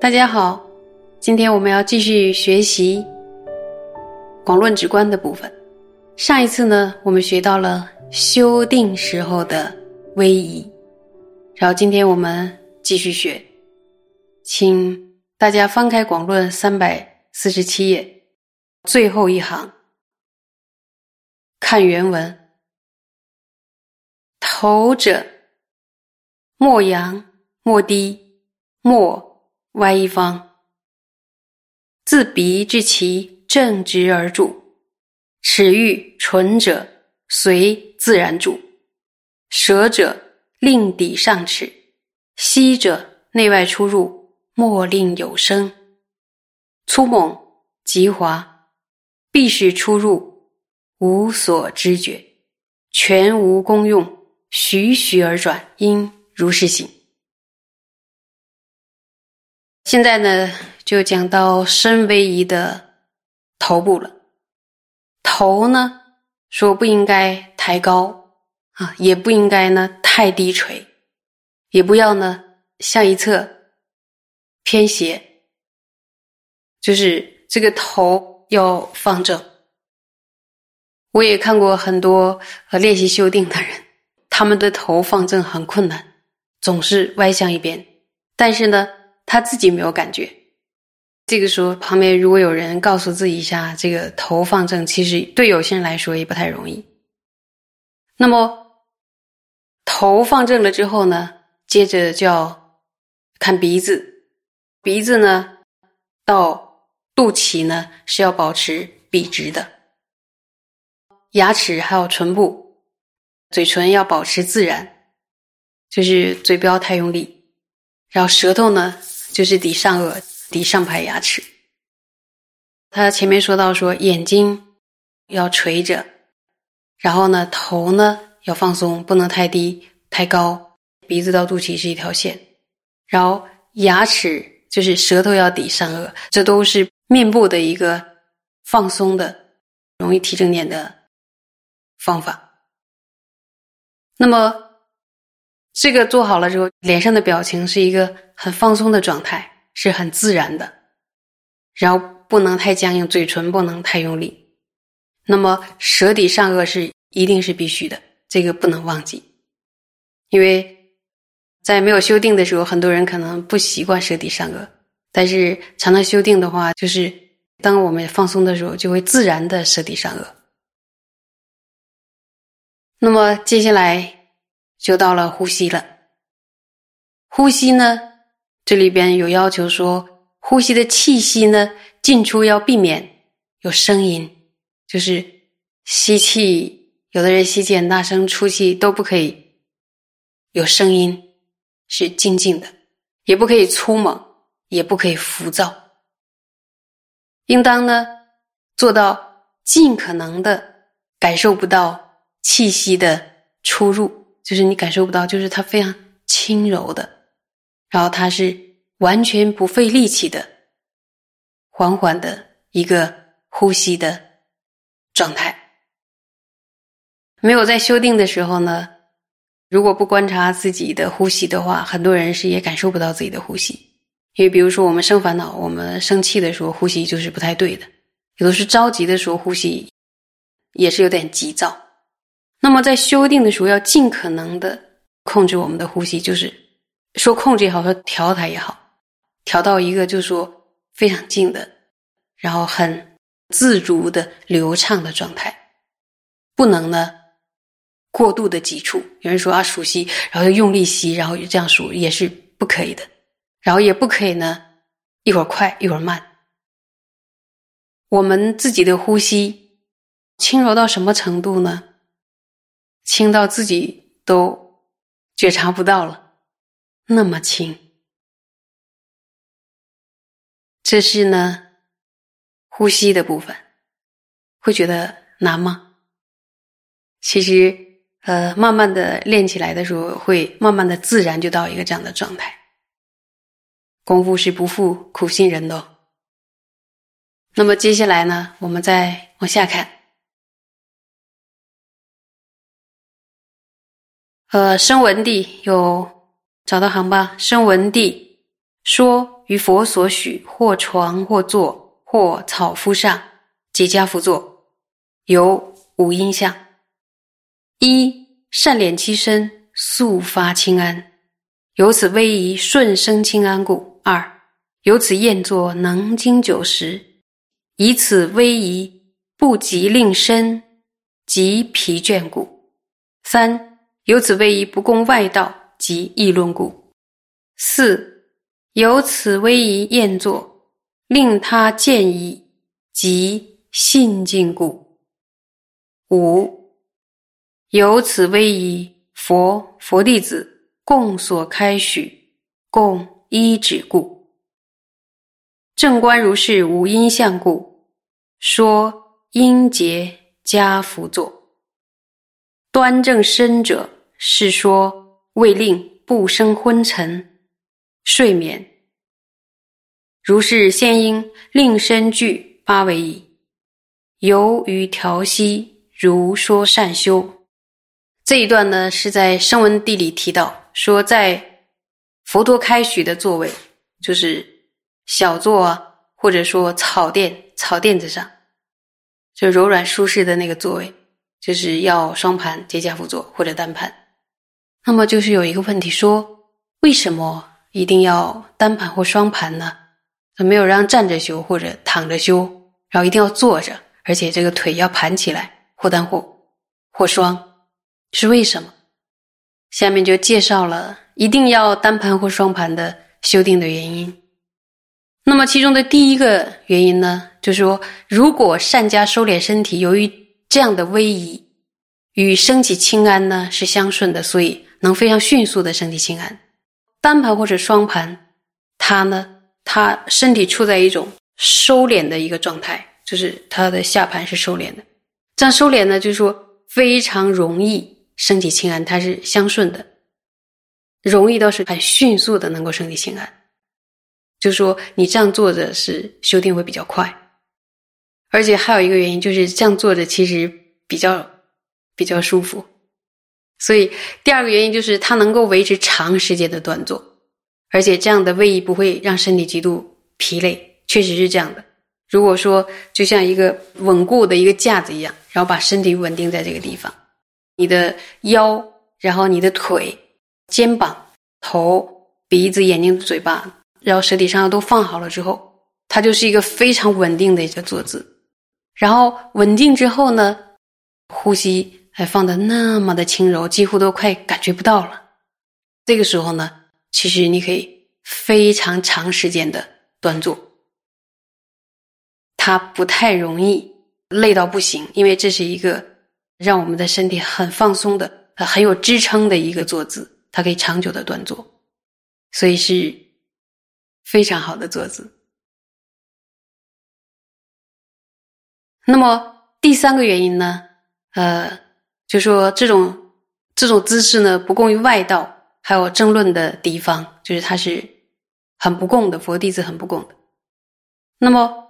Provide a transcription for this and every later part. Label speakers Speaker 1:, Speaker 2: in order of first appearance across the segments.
Speaker 1: 大家好，今天我们要继续学习广论直观的部分。上一次呢，我们学到了修定时候的威仪，然后今天我们继续学，请大家翻开广论三百四十七页。最后一行，看原文：头者，莫扬莫低莫。歪一方，自鼻至其正直而住；齿欲纯者，随自然住；舌者令抵上齿；息者内外出入，莫令有声。粗猛急滑，必使出入无所知觉，全无功用，徐徐而转，应如是行。现在呢，就讲到身威仪的头部了。头呢，说不应该抬高啊，也不应该呢太低垂，也不要呢向一侧偏斜，就是这个头要放正。我也看过很多呃练习修定的人，他们的头放正很困难，总是歪向一边，但是呢。他自己没有感觉，这个时候旁边如果有人告诉自己一下，这个头放正，其实对有些人来说也不太容易。那么头放正了之后呢，接着就要看鼻子，鼻子呢到肚脐呢是要保持笔直的，牙齿还有唇部、嘴唇要保持自然，就是嘴不要太用力，然后舌头呢。就是抵上颚，抵上排牙齿。他前面说到说眼睛要垂着，然后呢头呢要放松，不能太低太高。鼻子到肚脐是一条线，然后牙齿就是舌头要抵上颚，这都是面部的一个放松的、容易提正念的方法。那么。这个做好了之后，脸上的表情是一个很放松的状态，是很自然的。然后不能太僵硬，嘴唇不能太用力。那么舌抵上颚是一定是必须的，这个不能忘记。因为在没有修订的时候，很多人可能不习惯舌抵上颚，但是常常修订的话，就是当我们放松的时候，就会自然的舌抵上颚。那么接下来。就到了呼吸了。呼吸呢，这里边有要求说，呼吸的气息呢，进出要避免有声音，就是吸气，有的人吸气很大声，出气都不可以有声音，是静静的，也不可以粗猛，也不可以浮躁，应当呢做到尽可能的感受不到气息的出入。就是你感受不到，就是它非常轻柔的，然后它是完全不费力气的，缓缓的一个呼吸的状态。没有在修定的时候呢，如果不观察自己的呼吸的话，很多人是也感受不到自己的呼吸。因为比如说我们生烦恼，我们生气的时候呼吸就是不太对的，有的是着急的时候呼吸也是有点急躁。那么在修定的时候，要尽可能的控制我们的呼吸，就是说控制也好，说调它也好，调到一个就是说非常静的，然后很自如的流畅的状态，不能呢过度的急促。有人说啊熟悉，然后就用力吸，然后就这样数也是不可以的，然后也不可以呢一会儿快一会儿慢。我们自己的呼吸轻柔到什么程度呢？轻到自己都觉察不到了，那么轻。这是呢，呼吸的部分，会觉得难吗？其实，呃，慢慢的练起来的时候，会慢慢的自然就到一个这样的状态。功夫是不负苦心人的。那么接下来呢，我们再往下看。呃，声闻地有找到行吧？声闻地说于佛所许，或床或坐，或草敷上，皆家趺坐，有五音相：一善敛其身，速发清安，由此威仪顺生清安故；二由此宴坐能经久时，以此威仪不及令身及疲倦故；三。由此威仪不共外道及议论故。四由此威仪宴坐，令他见矣及信敬故。五由此威仪佛佛弟子共所开许，共依止故。正观如是无因相故，说因结加福作。端正身者，是说为令不生昏沉睡眠。如是先应令身具八为矣。由于调息，如说善修。这一段呢，是在声闻地里提到，说在佛陀开许的座位，就是小座啊，或者说草垫草垫子上，就柔软舒适的那个座位。就是要双盘叠加辅坐或者单盘，那么就是有一个问题说，为什么一定要单盘或双盘呢？没有让站着修或者躺着修，然后一定要坐着，而且这个腿要盘起来，或单或或双，是为什么？下面就介绍了一定要单盘或双盘的修订的原因。那么其中的第一个原因呢，就是说，如果善加收敛身体，由于这样的威仪与升起清安呢是相顺的，所以能非常迅速的升起清安。单盘或者双盘，它呢，它身体处在一种收敛的一个状态，就是它的下盘是收敛的。这样收敛呢，就是说非常容易身体清安，它是相顺的，容易倒是很迅速的能够升起清安。就说你这样坐着是修定会比较快。而且还有一个原因，就是这样坐着其实比较比较舒服。所以第二个原因就是它能够维持长时间的端坐，而且这样的位移不会让身体极度疲累，确实是这样的。如果说就像一个稳固的一个架子一样，然后把身体稳定在这个地方，你的腰，然后你的腿、肩膀、头、鼻子、眼睛、嘴巴，然后舌体上都放好了之后，它就是一个非常稳定的一个坐姿。然后稳定之后呢，呼吸还放的那么的轻柔，几乎都快感觉不到了。这个时候呢，其实你可以非常长时间的端坐，它不太容易累到不行，因为这是一个让我们的身体很放松的、很有支撑的一个坐姿，它可以长久的端坐，所以是非常好的坐姿。那么第三个原因呢？呃，就说这种这种姿势呢，不共于外道，还有争论的地方，就是它是很不共的，佛弟子很不共的。那么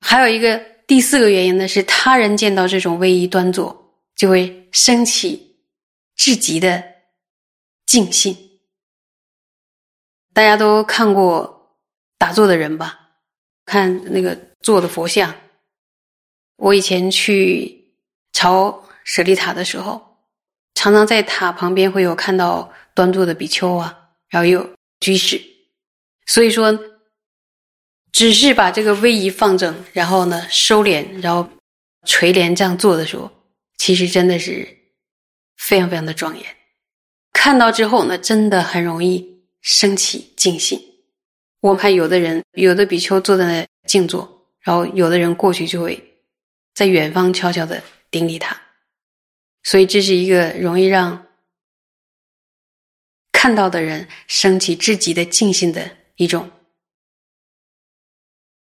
Speaker 1: 还有一个第四个原因呢，是他人见到这种威仪端坐，就会升起至极的静心。大家都看过打坐的人吧？看那个坐的佛像。我以前去朝舍利塔的时候，常常在塔旁边会有看到端坐的比丘啊，然后有居士，所以说，只是把这个威仪放正，然后呢收敛，然后垂帘这样做的时候，其实真的是非常非常的庄严。看到之后呢，真的很容易升起静心。我们还有的人，有的比丘坐在那静坐，然后有的人过去就会。在远方悄悄的顶礼他，所以这是一个容易让看到的人升起至极的静心的一种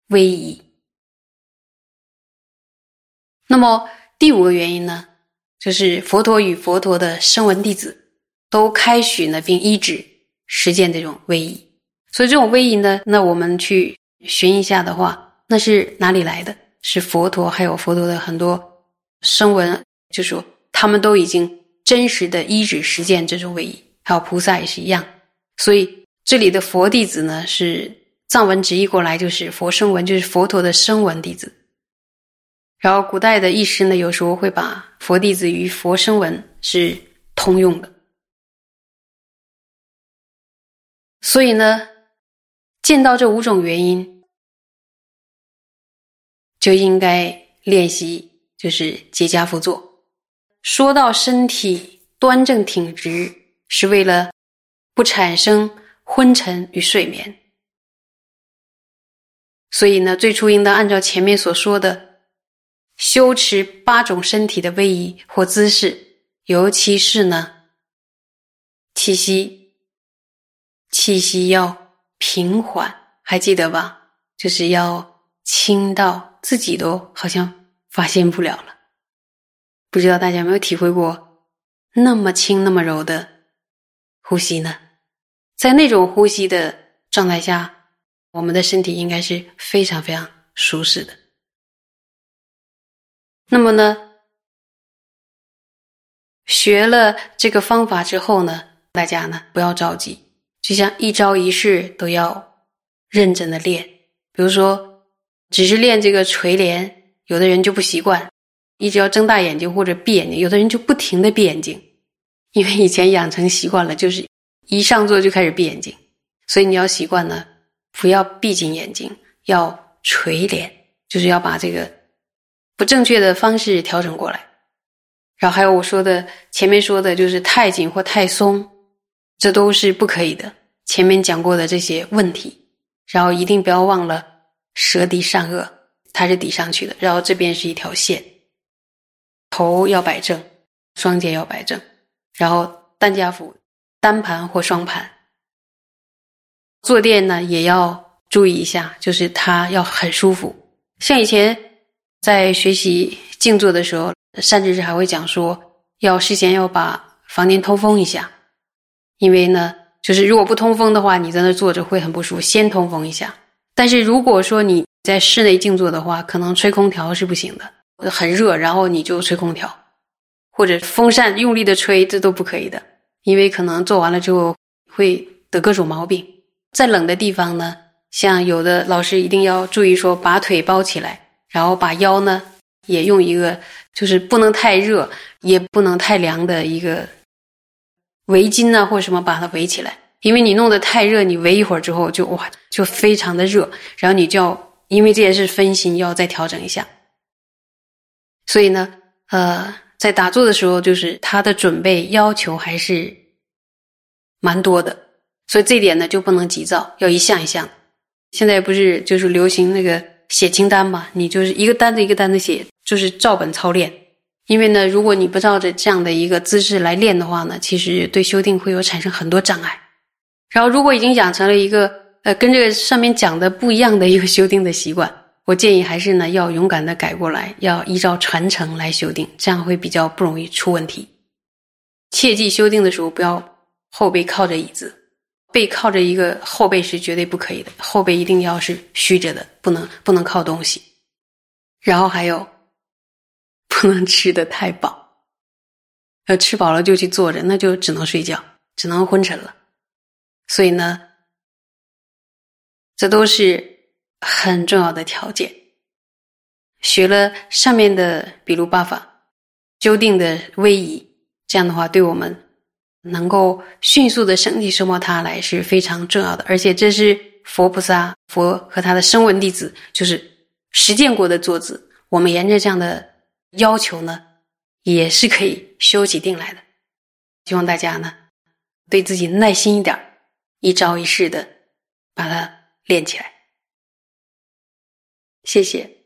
Speaker 1: 威仪。那么第五个原因呢，就是佛陀与佛陀的声闻弟子都开许呢，并依止实践这种威仪，所以这种威仪呢，那我们去寻一下的话，那是哪里来的？是佛陀，还有佛陀的很多声闻，就说他们都已经真实的依止实践这种威仪，还有菩萨也是一样。所以这里的佛弟子呢，是藏文直译过来就是佛声闻，就是佛陀的声闻弟子。然后古代的译师呢，有时候会把佛弟子与佛声闻是通用的。所以呢，见到这五种原因，就应该练习，就是结跏趺坐。说到身体端正挺直，是为了不产生昏沉与睡眠。所以呢，最初应当按照前面所说的，修持八种身体的位移或姿势，尤其是呢，气息。气息要平缓，还记得吧？就是要轻到自己都好像发现不了了。不知道大家有没有体会过那么轻、那么柔的呼吸呢？在那种呼吸的状态下，我们的身体应该是非常非常舒适的。那么呢，学了这个方法之后呢，大家呢不要着急。就像一招一式都要认真的练，比如说，只是练这个垂帘，有的人就不习惯，一直要睁大眼睛或者闭眼睛，有的人就不停的闭眼睛，因为以前养成习惯了，就是一上座就开始闭眼睛，所以你要习惯呢，不要闭紧眼睛，要垂帘，就是要把这个不正确的方式调整过来。然后还有我说的前面说的就是太紧或太松。这都是不可以的。前面讲过的这些问题，然后一定不要忘了舌抵上颚，它是抵上去的。然后这边是一条线，头要摆正，双肩要摆正，然后单家腹单盘或双盘。坐垫呢也要注意一下，就是它要很舒服。像以前在学习静坐的时候，善知识还会讲说，要事先要把房间通风一下。因为呢，就是如果不通风的话，你在那坐着会很不舒服。先通风一下。但是如果说你在室内静坐的话，可能吹空调是不行的，很热，然后你就吹空调，或者风扇用力的吹，这都不可以的。因为可能做完了之后会得各种毛病。在冷的地方呢，像有的老师一定要注意说，把腿包起来，然后把腰呢也用一个，就是不能太热，也不能太凉的一个。围巾呢，或什么把它围起来，因为你弄得太热，你围一会儿之后就哇，就非常的热，然后你就要因为这件事分心，要再调整一下。所以呢，呃，在打坐的时候，就是他的准备要求还是蛮多的，所以这点呢就不能急躁，要一项一项。现在不是就是流行那个写清单嘛，你就是一个单子一个单子写，就是照本操练。因为呢，如果你不照着这样的一个姿势来练的话呢，其实对修定会有产生很多障碍。然后，如果已经养成了一个呃跟这个上面讲的不一样的一个修订的习惯，我建议还是呢要勇敢的改过来，要依照传承来修订，这样会比较不容易出问题。切记修订的时候不要后背靠着椅子，背靠着一个后背是绝对不可以的，后背一定要是虚着的，不能不能靠东西。然后还有。不能吃的太饱，要吃饱了就去坐着，那就只能睡觉，只能昏沉了。所以呢，这都是很重要的条件。学了上面的比如八法，修定的威仪，这样的话，对我们能够迅速的升起奢摩他来是非常重要的。而且这是佛菩萨、佛和他的声闻弟子，就是实践过的坐姿。我们沿着这样的。要求呢，也是可以修起定来的。希望大家呢，对自己耐心一点，一朝一式的把它练起来。谢谢。